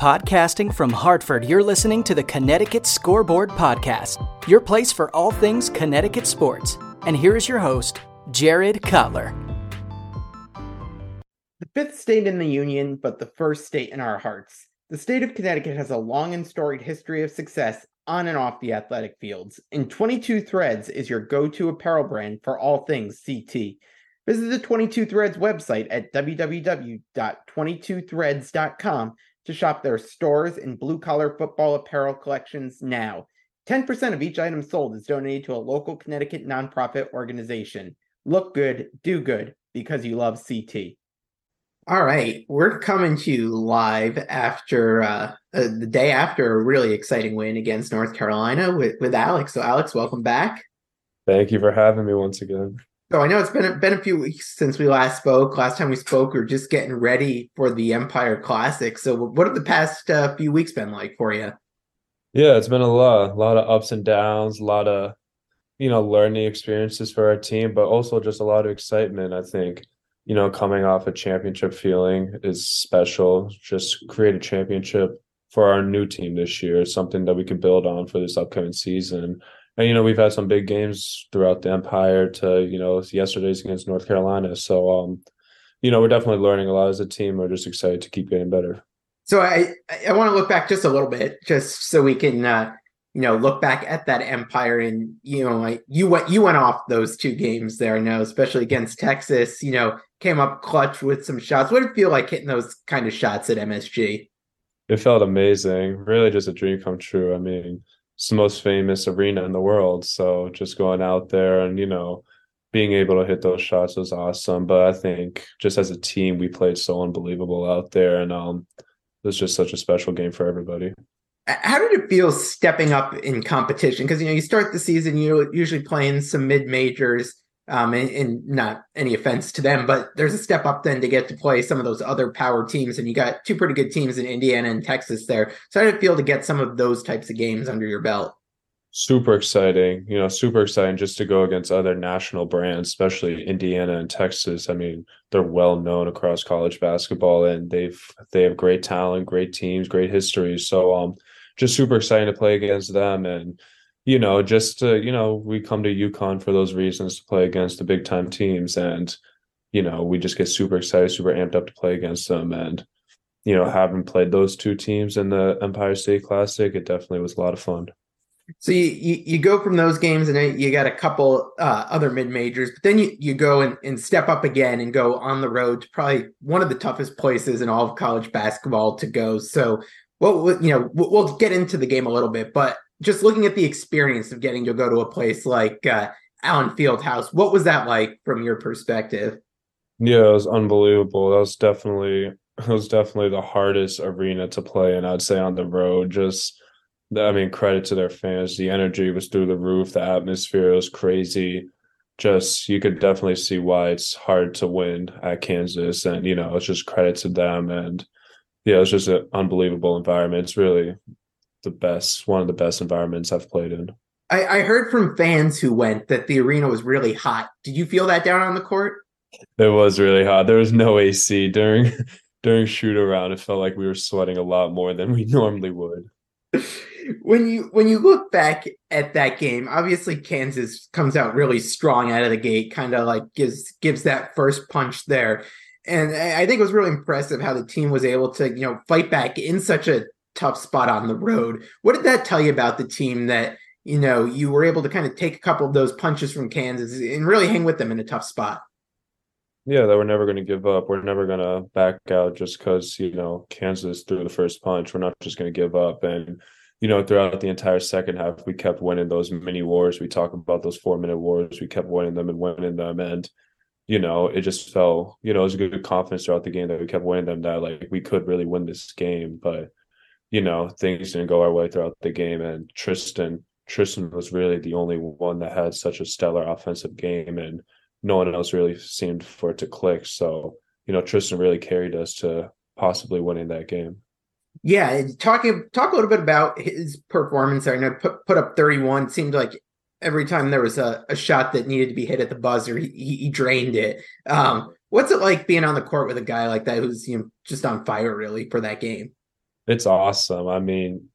Podcasting from Hartford, you're listening to the Connecticut Scoreboard Podcast, your place for all things Connecticut sports. And here is your host, Jared Cutler. The fifth state in the Union, but the first state in our hearts. The state of Connecticut has a long and storied history of success on and off the athletic fields, and 22 Threads is your go to apparel brand for all things CT. Visit the 22 Threads website at www.22threads.com to shop their stores and blue collar football apparel collections now. 10% of each item sold is donated to a local Connecticut nonprofit organization. Look good, do good, because you love CT. All right, we're coming to you live after uh, uh, the day after a really exciting win against North Carolina with, with Alex. So, Alex, welcome back. Thank you for having me once again. So I know it's been been a few weeks since we last spoke. Last time we spoke, we were just getting ready for the Empire Classic. So what have the past uh, few weeks been like for you? Yeah, it's been a lot, a lot of ups and downs, a lot of you know learning experiences for our team, but also just a lot of excitement. I think you know coming off a championship feeling is special. Just create a championship for our new team this year, something that we can build on for this upcoming season and you know we've had some big games throughout the empire to you know yesterday's against north carolina. So um you know we're definitely learning a lot as a team. We're just excited to keep getting better. So i i want to look back just a little bit just so we can uh you know look back at that empire and you know like you went you went off those two games there i know especially against texas you know came up clutch with some shots. What did it feel like hitting those kind of shots at msg it felt amazing. Really just a dream come true. I mean it's the most famous arena in the world. So just going out there and, you know, being able to hit those shots was awesome. But I think just as a team, we played so unbelievable out there. And um, it was just such a special game for everybody. How did it feel stepping up in competition? Because, you know, you start the season, you're usually playing some mid majors um, and, and, not any offense to them, but there's a step up then to get to play some of those other power teams, and you got two pretty good teams in Indiana and Texas there. So how did it feel to get some of those types of games under your belt? Super exciting, you know, super exciting just to go against other national brands, especially Indiana and Texas. I mean, they're well known across college basketball, and they've they have great talent, great teams, great history. So, um, just super exciting to play against them and you know, just to, you know, we come to UConn for those reasons to play against the big time teams. And, you know, we just get super excited, super amped up to play against them. And, you know, having played those two teams in the Empire State Classic, it definitely was a lot of fun. So you, you, you go from those games and you got a couple uh, other mid majors, but then you, you go and, and step up again and go on the road to probably one of the toughest places in all of college basketball to go. So, well, you know, we'll get into the game a little bit, but just looking at the experience of getting to go to a place like uh, Allen Fieldhouse, what was that like from your perspective? Yeah, it was unbelievable. That was definitely it was definitely the hardest arena to play in. I'd say on the road. Just I mean, credit to their fans. The energy was through the roof. The atmosphere was crazy. Just you could definitely see why it's hard to win at Kansas, and you know it's just credit to them. And yeah, it's just an unbelievable environment. It's really the best, one of the best environments I've played in. I, I heard from fans who went that the arena was really hot. Did you feel that down on the court? It was really hot. There was no AC during during shoot around. It felt like we were sweating a lot more than we normally would. when you when you look back at that game, obviously Kansas comes out really strong out of the gate, kind of like gives gives that first punch there. And I think it was really impressive how the team was able to, you know, fight back in such a tough spot on the road. What did that tell you about the team that, you know, you were able to kind of take a couple of those punches from Kansas and really hang with them in a tough spot? Yeah, that we're never going to give up. We're never going to back out just because, you know, Kansas threw the first punch. We're not just going to give up. And, you know, throughout the entire second half, we kept winning those mini wars. We talk about those four minute wars. We kept winning them and winning them. And, you know, it just felt, you know, it was a good confidence throughout the game that we kept winning them that like we could really win this game. But you know, things didn't go our way throughout the game. And Tristan, Tristan was really the only one that had such a stellar offensive game, and no one else really seemed for it to click. So, you know, Tristan really carried us to possibly winning that game. Yeah, talking talk a little bit about his performance. I know put put up thirty one. Seemed like every time there was a, a shot that needed to be hit at the buzzer, he, he drained it. Um, what's it like being on the court with a guy like that who's you know just on fire really for that game? It's awesome. I mean,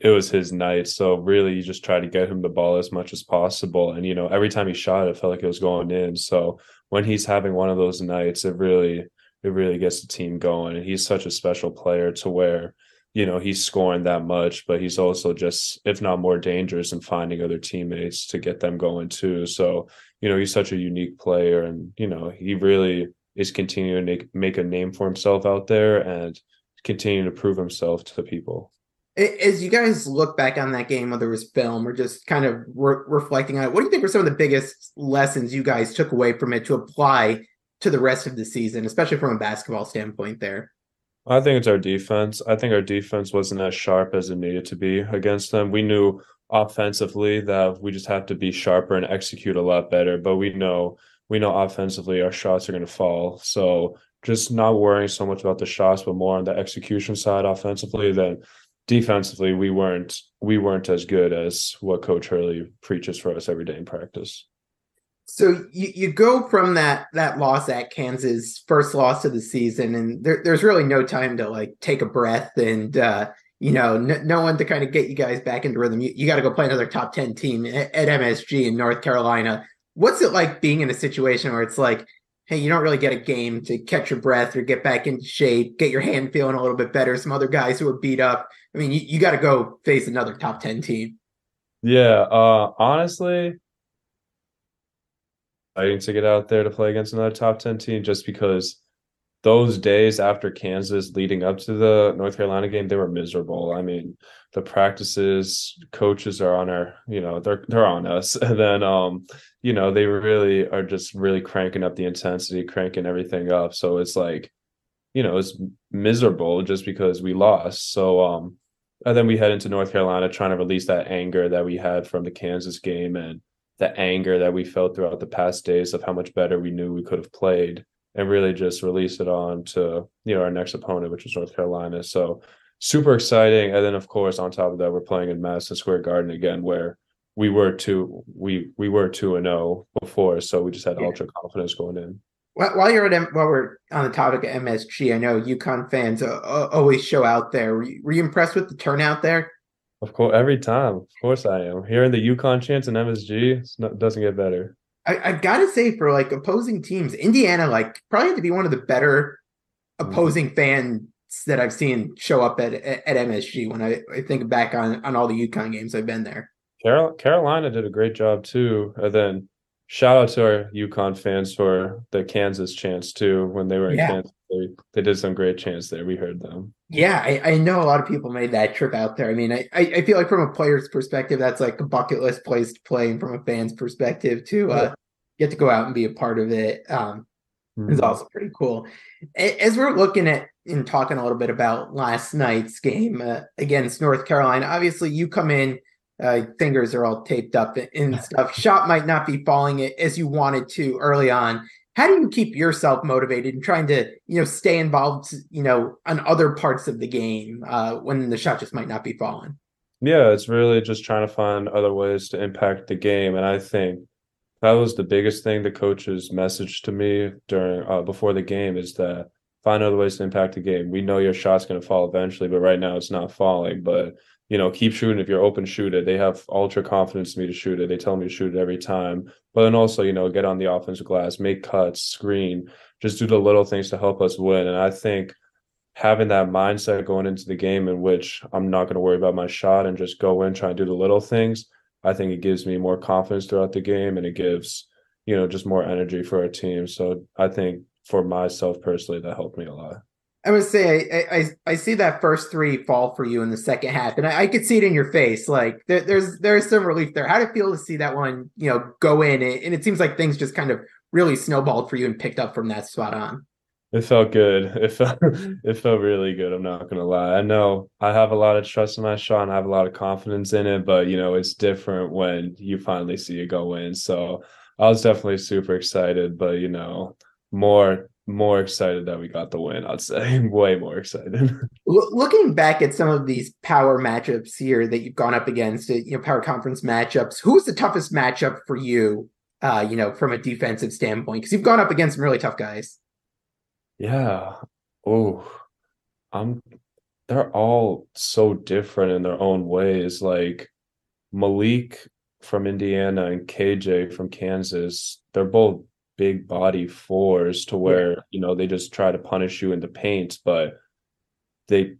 it was his night. So really you just try to get him the ball as much as possible. And you know, every time he shot it felt like it was going in. So when he's having one of those nights, it really it really gets the team going. And he's such a special player to where, you know, he's scoring that much, but he's also just, if not more dangerous in finding other teammates to get them going too. So, you know, he's such a unique player and, you know, he really is continuing to make, make a name for himself out there and continuing to prove himself to the people. As you guys look back on that game, whether it was film or just kind of re- reflecting on it, what do you think were some of the biggest lessons you guys took away from it to apply to the rest of the season, especially from a basketball standpoint there? I think it's our defense. I think our defense wasn't as sharp as it needed to be against them. We knew offensively that we just have to be sharper and execute a lot better, but we know we know offensively our shots are going to fall. So just not worrying so much about the shots, but more on the execution side offensively. Then defensively, we weren't we weren't as good as what Coach Hurley preaches for us every day in practice. So you, you go from that that loss at Kansas, first loss of the season, and there, there's really no time to like take a breath and uh, you know no, no, one to kind of get you guys back into rhythm. You, you got to go play another top ten team at, at MSG in North Carolina. What's it like being in a situation where it's like, hey, you don't really get a game to catch your breath or get back into shape, get your hand feeling a little bit better. Some other guys who are beat up. I mean, you, you got to go face another top ten team. Yeah, uh, honestly, exciting to get out there to play against another top 10 team just because those days after Kansas leading up to the North Carolina game, they were miserable. I mean, the practices, coaches are on our, you know, they're they're on us. And then um, you know, they really are just really cranking up the intensity, cranking everything up. So it's like, you know, it's miserable just because we lost. So um, and then we head into North Carolina trying to release that anger that we had from the Kansas game and the anger that we felt throughout the past days of how much better we knew we could have played and really just release it on to you know our next opponent which is north carolina so super exciting and then of course on top of that we're playing in madison square garden again where we were two we we were two and zero oh before so we just had yeah. ultra confidence going in while you're at M- while we're on the topic of msg i know UConn fans uh, always show out there were you, were you impressed with the turnout there of course, every time. Of course, I am. Hearing the UConn chants and MSG not, doesn't get better. I, have got to say, for like opposing teams, Indiana like probably had to be one of the better mm-hmm. opposing mm-hmm. fans that I've seen show up at at, at MSG. When I, I, think back on on all the UConn games I've been there. Carol, Carolina did a great job too. And then shout out to our UConn fans for the Kansas chants too. When they were in yeah. Kansas, they, they did some great chants there. We heard them. Yeah, I, I, know a lot of people made that trip out there. I mean, I, I feel like from a player's perspective, that's like a bucket list place to play, and from a fan's perspective, to uh, yeah. get to go out and be a part of it um, mm-hmm. is also pretty cool. As we're looking at and talking a little bit about last night's game uh, against North Carolina, obviously you come in uh, fingers are all taped up and stuff. Shot might not be falling as you wanted to early on. How do you keep yourself motivated and trying to, you know, stay involved, you know, on other parts of the game uh, when the shot just might not be falling? Yeah, it's really just trying to find other ways to impact the game, and I think that was the biggest thing the coach's message to me during uh, before the game is that find other ways to impact the game. We know your shot's going to fall eventually, but right now it's not falling. But you know, keep shooting. If you're open, shoot it. They have ultra confidence in me to shoot it. They tell me to shoot it every time. But then also, you know, get on the offensive glass, make cuts, screen, just do the little things to help us win. And I think having that mindset going into the game in which I'm not going to worry about my shot and just go in, try and do the little things, I think it gives me more confidence throughout the game and it gives, you know, just more energy for our team. So I think for myself personally, that helped me a lot. I would say I, I, I see that first three fall for you in the second half, and I, I could see it in your face. Like there, there's there's some relief there. How did it feel to see that one, you know, go in? And it seems like things just kind of really snowballed for you and picked up from that spot on. It felt good. It felt mm-hmm. it felt really good. I'm not gonna lie. I know I have a lot of trust in my shot and I have a lot of confidence in it, but you know it's different when you finally see it go in. So I was definitely super excited, but you know more more excited that we got the win. I'd say way more excited. Looking back at some of these power matchups here that you've gone up against, uh, you know, power conference matchups, who's the toughest matchup for you? Uh, you know, from a defensive standpoint, because you've gone up against some really tough guys. Yeah. Oh, I'm. they're all so different in their own ways. Like Malik from Indiana and KJ from Kansas, they're both big body fours to where, yeah. you know, they just try to punish you in the paint, but they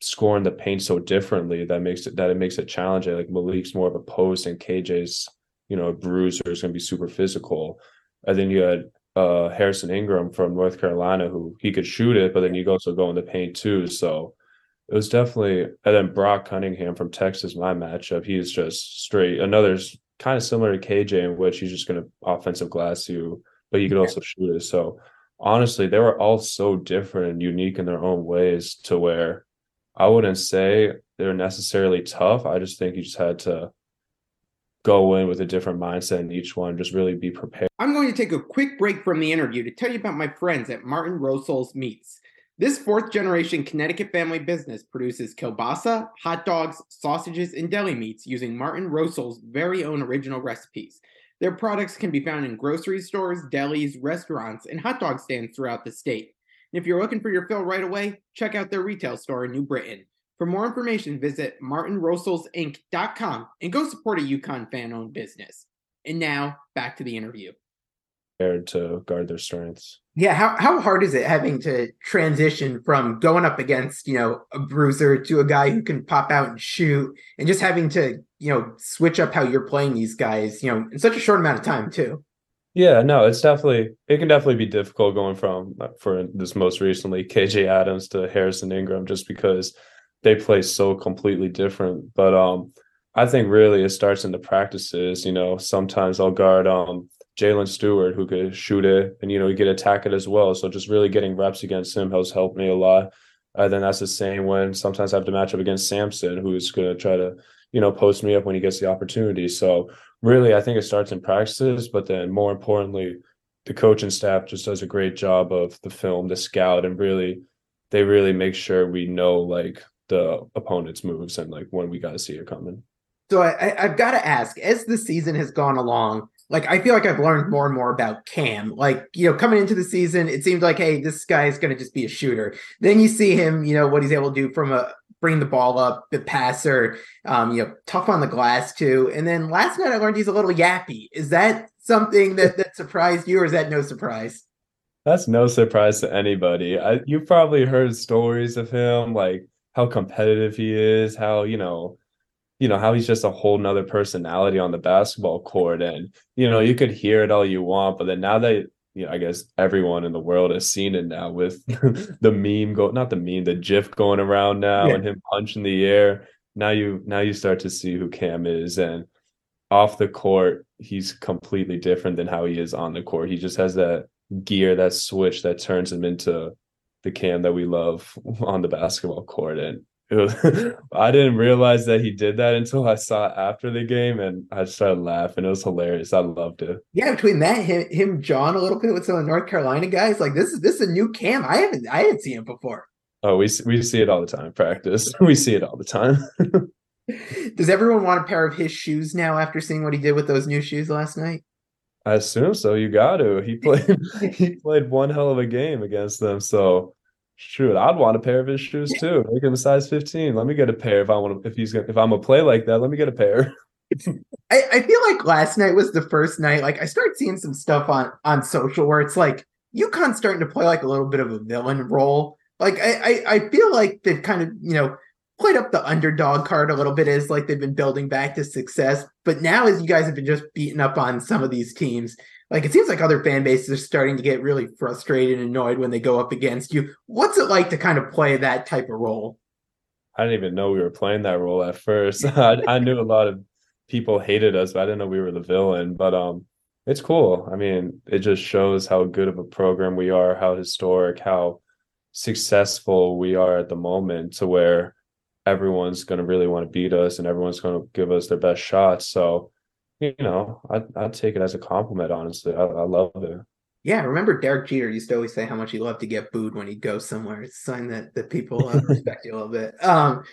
score in the paint so differently that makes it that it makes it challenging. Like Malik's more of a post and KJ's, you know, a bruiser is gonna be super physical. And then you had uh, Harrison Ingram from North Carolina who he could shoot it, but then you also go in the paint too. So it was definitely and then Brock Cunningham from Texas, my matchup. He's just straight another kind of similar to KJ in which he's just gonna offensive glass you, but you could also shoot it. So honestly, they were all so different and unique in their own ways to where I wouldn't say they're necessarily tough. I just think you just had to go in with a different mindset in each one, just really be prepared. I'm going to take a quick break from the interview to tell you about my friends at Martin Rosol's Meats. This fourth generation Connecticut family business produces kielbasa, hot dogs, sausages, and deli meats using Martin Rosol's very own original recipes. Their products can be found in grocery stores, delis, restaurants, and hot dog stands throughout the state. And if you're looking for your fill right away, check out their retail store in New Britain. For more information, visit martinrosolsinc.com and go support a UConn fan owned business. And now back to the interview. To guard their strengths. Yeah, how, how hard is it having to transition from going up against, you know, a bruiser to a guy who can pop out and shoot and just having to, you know, switch up how you're playing these guys, you know, in such a short amount of time too? Yeah, no, it's definitely it can definitely be difficult going from for this most recently KJ Adams to Harrison Ingram just because they play so completely different. But um, I think really it starts in the practices. You know, sometimes I'll guard um Jaylin Stewart who could shoot it, and you know, you could attack it as well. So just really getting reps against him has helped me a lot. Uh, then that's the same when sometimes I have to match up against Samson, who's going to try to you know post me up when he gets the opportunity. So really, I think it starts in practices, but then more importantly, the coaching staff just does a great job of the film, the scout, and really they really make sure we know like the opponent's moves and like when we got to see it coming. So I, I've got to ask, as the season has gone along, like I feel like I've learned more and more about Cam. Like, you know, coming into the season, it seemed like, hey, this guy is going to just be a shooter. Then you see him, you know, what he's able to do from a bring the ball up, the passer, um, you know, tough on the glass too. And then last night I learned he's a little yappy. Is that something that that surprised you, or is that no surprise? That's no surprise to anybody. I, you probably heard stories of him like how competitive he is, how you know, you know how he's just a whole nother personality on the basketball court, and you know you could hear it all you want, but then now that you know, I guess everyone in the world has seen it now with the meme go not the meme, the GIF going around now, yeah. and him punching the air. Now you now you start to see who Cam is, and off the court, he's completely different than how he is on the court. He just has that gear, that switch that turns him into the Cam that we love on the basketball court. And was, I didn't realize that he did that until I saw it after the game, and I started laughing. It was hilarious. I loved it. Yeah, between that him, him John, a little bit with some of the North Carolina guys, like this is this is a new Cam. I haven't I hadn't seen him before. Oh, we we see it all the time. Practice, we see it all the time. Does everyone want a pair of his shoes now after seeing what he did with those new shoes last night? I assume so. You got to. He played. he played one hell of a game against them. So, shoot, I'd want a pair of his shoes too. Make him a size fifteen. Let me get a pair if I want to. If he's gonna, if I'm gonna play like that, let me get a pair. I, I feel like last night was the first night. Like I started seeing some stuff on on social where it's like UConn's starting to play like a little bit of a villain role. Like I, I, I feel like they've kind of you know played up the underdog card a little bit as like they've been building back to success. But now, as you guys have been just beating up on some of these teams, like it seems like other fan bases are starting to get really frustrated and annoyed when they go up against you. What's it like to kind of play that type of role? I didn't even know we were playing that role at first. I, I knew a lot of people hated us, but I didn't know we were the villain. But um, it's cool. I mean, it just shows how good of a program we are, how historic, how successful we are at the moment to where everyone's going to really want to beat us and everyone's going to give us their best shots. So, you know, I I take it as a compliment. Honestly, I, I love it. Yeah, remember Derek Jeter used to always say how much he loved to get booed when he'd go somewhere. It's a sign that that people uh, respect you a little bit. Um,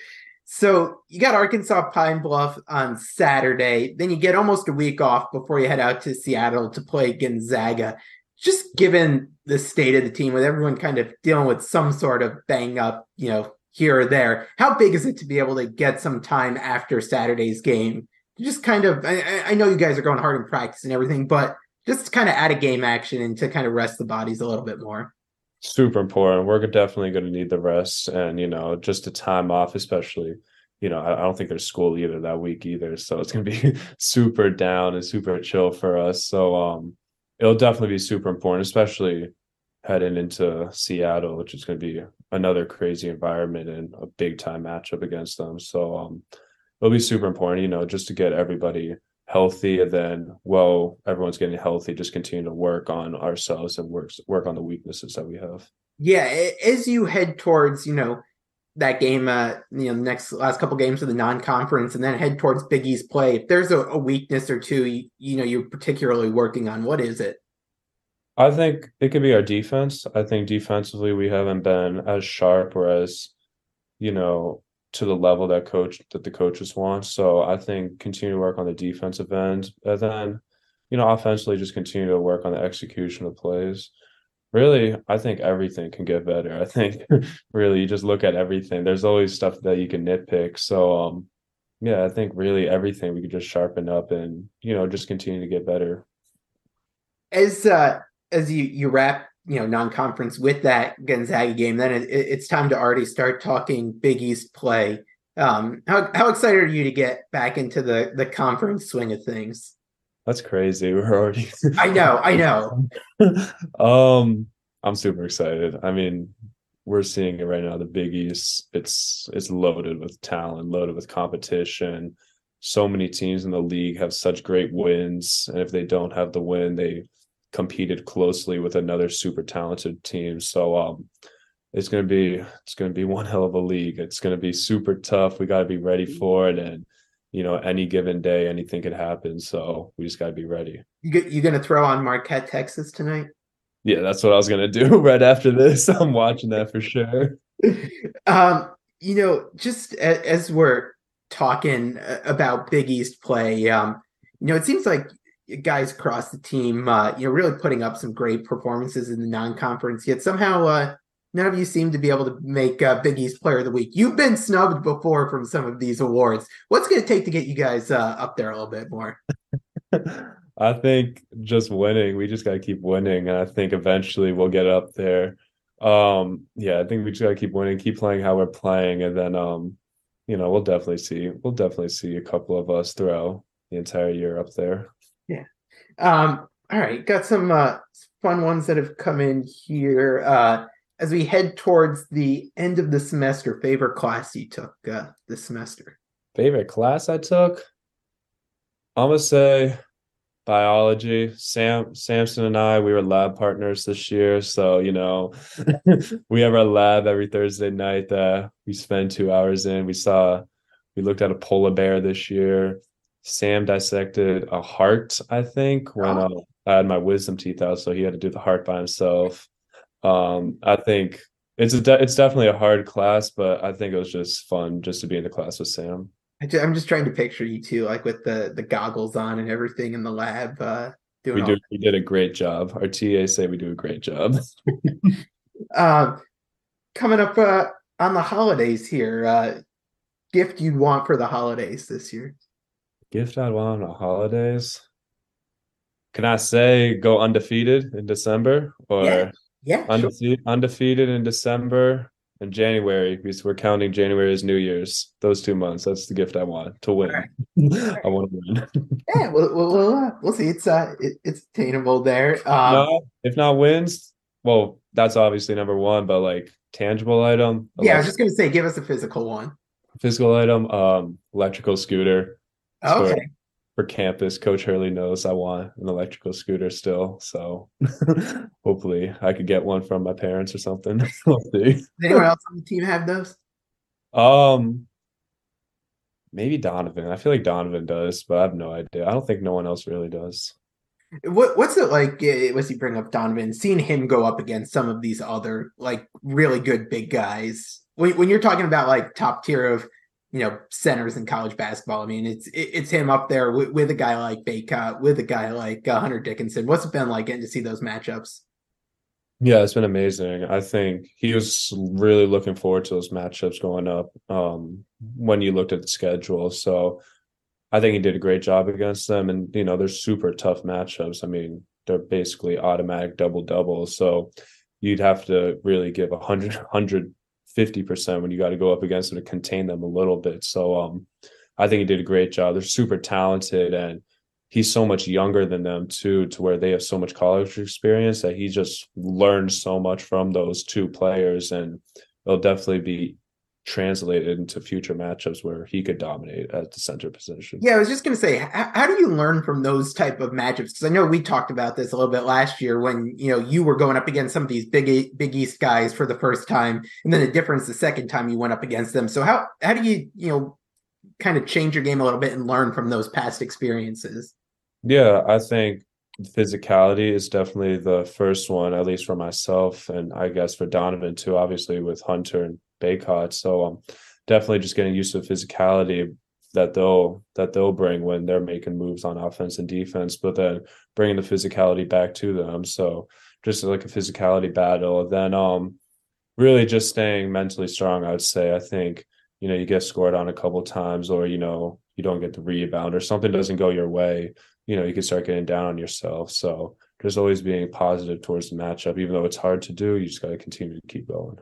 so you got Arkansas Pine Bluff on Saturday, then you get almost a week off before you head out to Seattle to play Gonzaga. Just given the state of the team, with everyone kind of dealing with some sort of bang up, you know, here or there. How big is it to be able to get some time after Saturday's game? Just kind of, I, I know you guys are going hard in practice and everything, but just kind of add a game action and to kind of rest the bodies a little bit more. Super important. We're definitely going to need the rest and, you know, just a time off, especially you know, I, don't think there's school either that week either. So it's gonna be super down and super chill for us. So um it'll definitely be super important, especially heading into Seattle, which is gonna be another crazy environment and a big time matchup against them. So um it'll be super important, you know, just to get everybody healthy and then well everyone's getting healthy just continue to work on ourselves and work work on the weaknesses that we have yeah as you head towards you know that game uh you know next last couple games of the non-conference and then head towards Big East play if there's a, a weakness or two you, you know you're particularly working on what is it I think it could be our defense. I think defensively we haven't been as sharp or as, you know, to the level that coach that the coaches want. So I think continue to work on the defensive end, and then, you know, offensively just continue to work on the execution of plays. Really, I think everything can get better. I think really you just look at everything. There's always stuff that you can nitpick. So um yeah, I think really everything we could just sharpen up and, you know, just continue to get better. As uh as you you wrap you know non-conference with that Gonzaga game, then it, it's time to already start talking Big East play. Um, how how excited are you to get back into the the conference swing of things? That's crazy. We're already. I know. I know. um, I'm super excited. I mean, we're seeing it right now. The Big East, it's it's loaded with talent, loaded with competition. So many teams in the league have such great wins, and if they don't have the win, they competed closely with another super talented team. So um, it's gonna be it's gonna be one hell of a league. It's gonna be super tough. We got to be ready for it, and you know, any given day, anything could happen. So we just got to be ready. You you gonna throw on Marquette, Texas tonight? Yeah, that's what I was gonna do right after this. I'm watching that for sure. um, you know, just as we're talking about Big East play, um, you know, it seems like guys across the team, uh, you know, really putting up some great performances in the non-conference. Yet somehow, uh, none of you seem to be able to make uh, Big East Player of the Week. You've been snubbed before from some of these awards. What's going to take to get you guys uh, up there a little bit more? I think just winning. We just got to keep winning, and I think eventually we'll get up there. Um, yeah, I think we just got to keep winning, keep playing how we're playing, and then, um, you know, we'll definitely see. We'll definitely see a couple of us throughout the entire year up there. Yeah. Um, all right. Got some uh, fun ones that have come in here. Uh, as we head towards the end of the semester, favorite class you took uh, this semester? Favorite class I took? I'm gonna say biology. Sam Samson and I, we were lab partners this year. So, you know, we have our lab every Thursday night that we spend two hours in. We saw we looked at a polar bear this year. Sam dissected a heart, I think, when oh. uh, I had my wisdom teeth out, so he had to do the heart by himself. Um, I think it's a de- it's definitely a hard class, but I think it was just fun just to be in the class with Sam. I am just trying to picture you two, like with the the goggles on and everything in the lab. Uh, doing we do. We did a great job. Our TA say we do a great job. uh, coming up uh, on the holidays here, uh, gift you'd want for the holidays this year? Gift I'd want on the holidays. Can I say go undefeated in December or yeah, yeah undefeated, sure. undefeated in December and January because we're counting January as New Year's. Those two months. That's the gift I want to win. Right. I want to win. yeah, we'll we'll, we'll see. It's uh it, it's attainable there. Um, no, if not wins, well, that's obviously number one. But like tangible item. Yeah, I was just gonna say, give us a physical one. Physical item, um, electrical scooter. Okay. For, for campus, Coach Hurley knows I want an electrical scooter still. So hopefully I could get one from my parents or something. we'll see. Does anyone else on the team have those? Um maybe Donovan. I feel like Donovan does, but I have no idea. I don't think no one else really does. What what's it like? Was he bring up Donovan? Seeing him go up against some of these other like really good big guys. When, when you're talking about like top tier of you know centers in college basketball. I mean, it's it's him up there with, with a guy like Bacot, with a guy like uh, Hunter Dickinson. What's it been like getting to see those matchups? Yeah, it's been amazing. I think he was really looking forward to those matchups going up um, when you looked at the schedule. So I think he did a great job against them. And, you know, they're super tough matchups. I mean, they're basically automatic double doubles. So you'd have to really give 100, 150% when you got to go up against them to contain them a little bit. So um, I think he did a great job. They're super talented and he's so much younger than them too, to where they have so much college experience that he just learned so much from those two players, and it'll definitely be translated into future matchups where he could dominate at the center position. Yeah, I was just going to say, how, how, do you learn from those type of matchups? Because I know we talked about this a little bit last year when you know you were going up against some of these big Big East guys for the first time, and then the difference the second time you went up against them. So how how do you you know kind of change your game a little bit and learn from those past experiences? Yeah, I think physicality is definitely the first one, at least for myself, and I guess for Donovan too. Obviously, with Hunter and Bacot, so um, definitely just getting used to the physicality that they'll that they'll bring when they're making moves on offense and defense, but then bringing the physicality back to them. So just like a physicality battle. Then um, really just staying mentally strong. I would say. I think you know you get scored on a couple times, or you know you don't get the rebound, or something doesn't go your way you know you can start getting down on yourself so just always being positive towards the matchup even though it's hard to do you just got to continue to keep going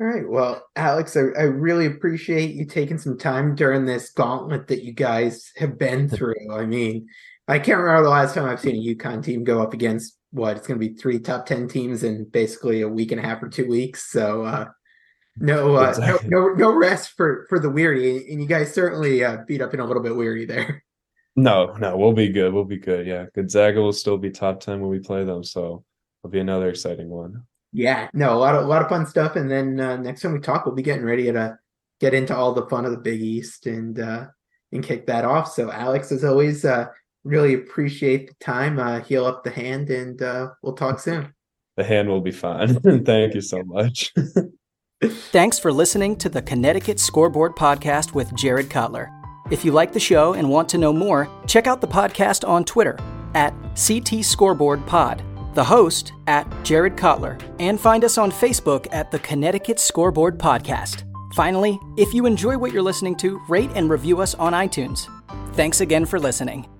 all right well alex I, I, really appreciate you taking some time during this gauntlet that you guys have been through i mean i can't remember the last time i've seen a UConn team go up against what it's going to be three top 10 teams in basically a week and a half or two weeks so uh no, uh, exactly. no, no, no rest for for the weary, and you guys certainly uh, beat up in a little bit weary there. No, no, we'll be good. We'll be good. Yeah. Gonzaga will still be top 10 when we play them. So it'll be another exciting one. Yeah. No, a lot of a lot of fun stuff. And then uh, next time we talk, we'll be getting ready to get into all the fun of the Big East and uh and kick that off. So Alex, as always, uh really appreciate the time. Uh heal up the hand and uh we'll talk soon. The hand will be fine. Thank you so much. Thanks for listening to the Connecticut Scoreboard Podcast with Jared Cutler. If you like the show and want to know more, check out the podcast on Twitter at CT Scoreboard Pod, the host at Jared Cutler, and find us on Facebook at the Connecticut Scoreboard Podcast. Finally, if you enjoy what you're listening to, rate and review us on iTunes. Thanks again for listening.